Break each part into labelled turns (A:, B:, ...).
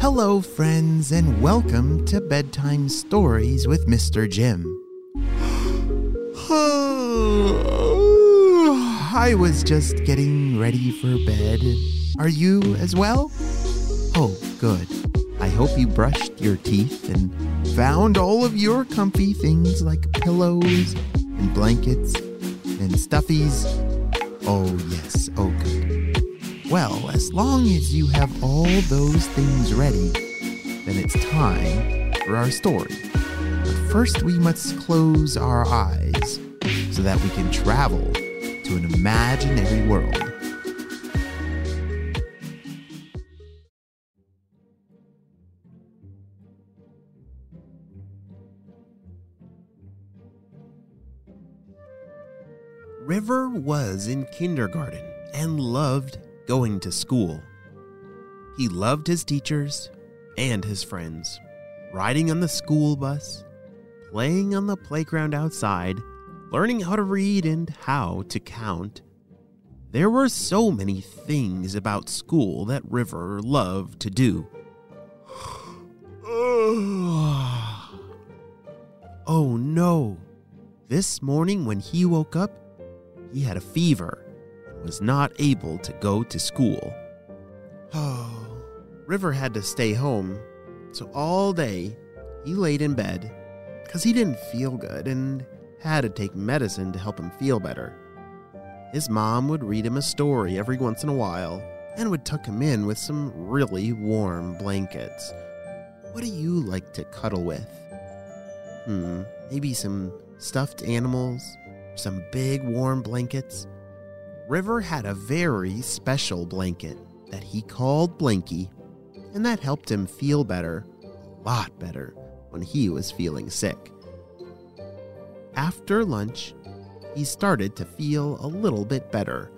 A: Hello, friends, and welcome to Bedtime Stories with Mr. Jim. I was just getting ready for bed. Are you as well? Oh, good. I hope you brushed your teeth and found all of your comfy things like pillows and blankets and stuffies. Oh, yes. Oh, good. Well, as long as you have all those things ready, then it's time for our story. But first, we must close our eyes so that we can travel to an imaginary world. River was in kindergarten and loved going to school. He loved his teachers and his friends, riding on the school bus, playing on the playground outside, learning how to read and how to count. There were so many things about school that River loved to do. oh no! This morning when he woke up, he had a fever was not able to go to school. Oh, River had to stay home, so all day he laid in bed because he didn't feel good and had to take medicine to help him feel better. His mom would read him a story every once in a while and would tuck him in with some really warm blankets. What do you like to cuddle with? Hmm, maybe some stuffed animals, some big warm blankets. River had a very special blanket that he called Blanky, and that helped him feel better, a lot better, when he was feeling sick. After lunch, he started to feel a little bit better,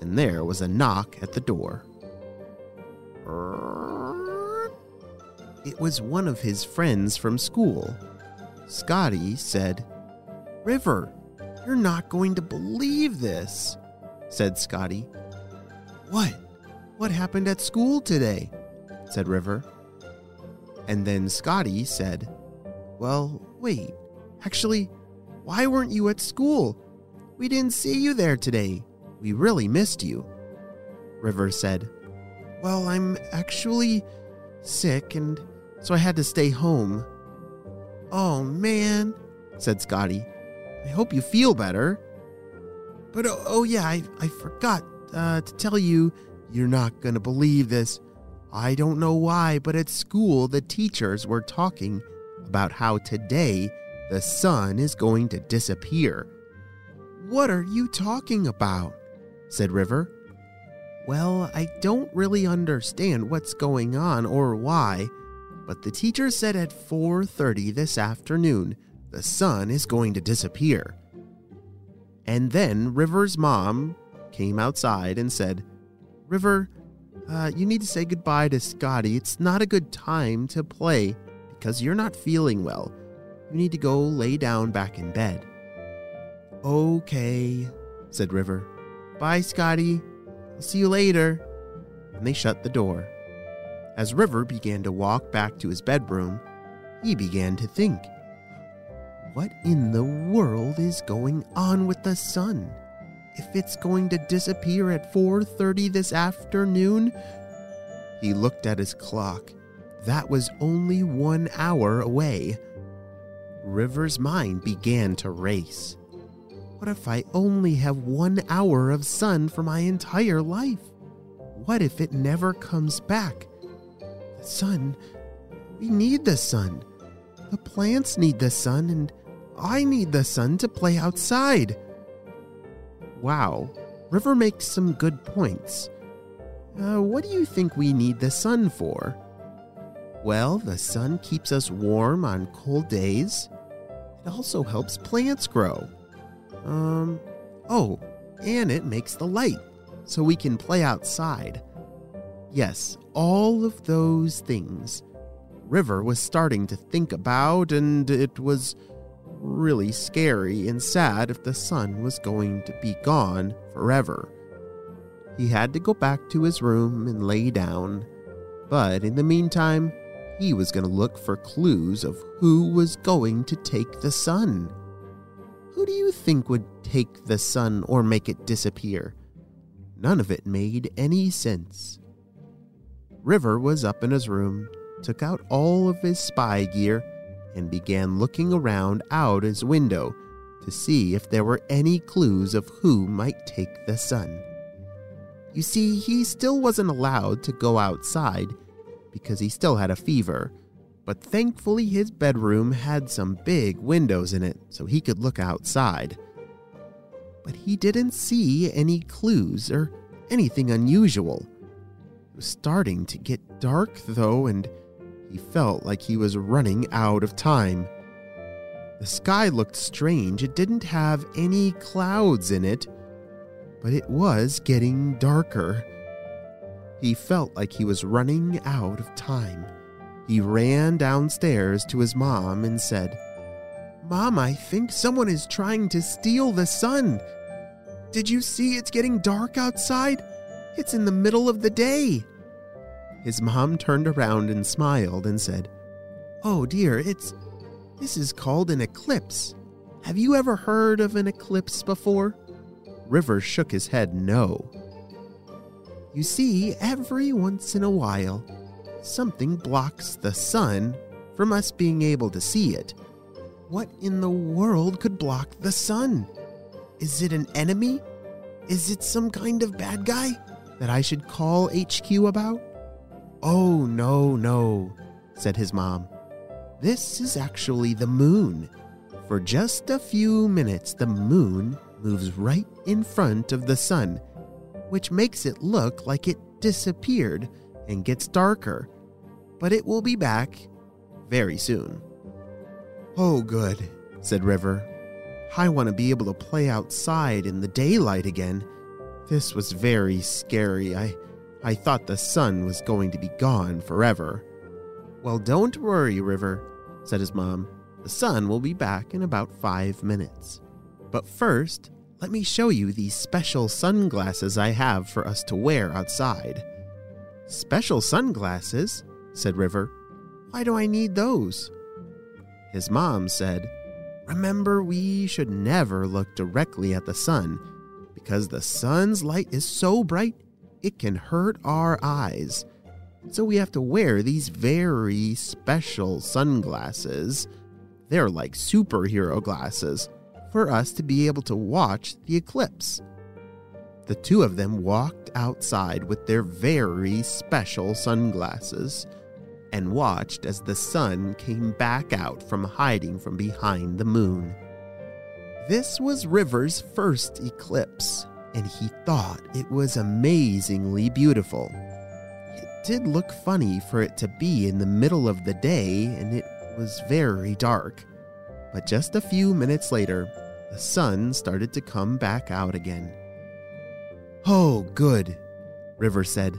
A: and there was a knock at the door. It was one of his friends from school. Scotty said, River, you're not going to believe this, said Scotty. What? What happened at school today? said River. And then Scotty said, Well, wait. Actually, why weren't you at school? We didn't see you there today. We really missed you. River said, Well, I'm actually sick, and so I had to stay home. Oh, man, said Scotty. I hope you feel better. But oh, oh yeah, I, I forgot uh, to tell you, you're not going to believe this. I don't know why, but at school, the teachers were talking about how today the sun is going to disappear. What are you talking about? said River. Well, I don't really understand what's going on or why, but the teacher said at 4:30 this afternoon the sun is going to disappear. And then River's mom came outside and said, River, uh, you need to say goodbye to Scotty. It's not a good time to play because you're not feeling well. You need to go lay down back in bed. Okay, said River. Bye, Scotty. I'll see you later. And they shut the door. As River began to walk back to his bedroom, he began to think. What in the world is going on with the sun? If it's going to disappear at 4:30 this afternoon, he looked at his clock. That was only 1 hour away. River's mind began to race. What if I only have 1 hour of sun for my entire life? What if it never comes back? The sun, we need the sun. The plants need the sun and I need the sun to play outside. Wow, River makes some good points. Uh, what do you think we need the sun for? Well, the sun keeps us warm on cold days. It also helps plants grow. Um, oh, and it makes the light so we can play outside. Yes, all of those things. River was starting to think about, and it was really scary and sad if the sun was going to be gone forever. He had to go back to his room and lay down, But in the meantime, he was going to look for clues of who was going to take the sun. Who do you think would take the sun or make it disappear? None of it made any sense. River was up in his room, took out all of his spy gear, and began looking around out his window to see if there were any clues of who might take the sun. You see, he still wasn't allowed to go outside because he still had a fever, but thankfully his bedroom had some big windows in it so he could look outside. But he didn't see any clues or anything unusual. It was starting to get dark, though, and he felt like he was running out of time. The sky looked strange. It didn't have any clouds in it, but it was getting darker. He felt like he was running out of time. He ran downstairs to his mom and said, Mom, I think someone is trying to steal the sun. Did you see it's getting dark outside? It's in the middle of the day. His mom turned around and smiled and said, Oh dear, it's. This is called an eclipse. Have you ever heard of an eclipse before? River shook his head no. You see, every once in a while, something blocks the sun from us being able to see it. What in the world could block the sun? Is it an enemy? Is it some kind of bad guy that I should call HQ about? Oh, no, no, said his mom. This is actually the moon. For just a few minutes, the moon moves right in front of the sun, which makes it look like it disappeared and gets darker. But it will be back very soon. Oh, good, said River. I want to be able to play outside in the daylight again. This was very scary. I I thought the sun was going to be gone forever. Well, don't worry, River, said his mom. The sun will be back in about five minutes. But first, let me show you these special sunglasses I have for us to wear outside. Special sunglasses? said River. Why do I need those? His mom said, Remember, we should never look directly at the sun because the sun's light is so bright it can hurt our eyes. So we have to wear these very special sunglasses. They're like superhero glasses for us to be able to watch the eclipse. The two of them walked outside with their very special sunglasses and watched as the sun came back out from hiding from behind the moon. This was River's first eclipse, and he thought it was amazingly beautiful. It did look funny for it to be in the middle of the day and it was very dark. But just a few minutes later, the sun started to come back out again. Oh, good, River said.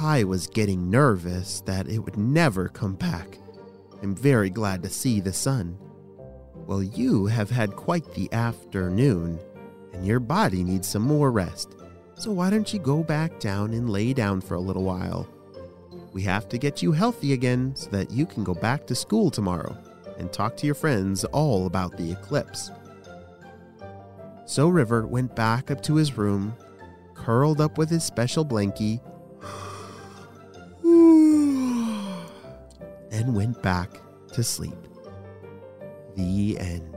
A: I was getting nervous that it would never come back. I'm very glad to see the sun. Well, you have had quite the afternoon and your body needs some more rest. So why don't you go back down and lay down for a little while? We have to get you healthy again so that you can go back to school tomorrow and talk to your friends all about the eclipse. So River went back up to his room, curled up with his special blankie, and went back to sleep. The end.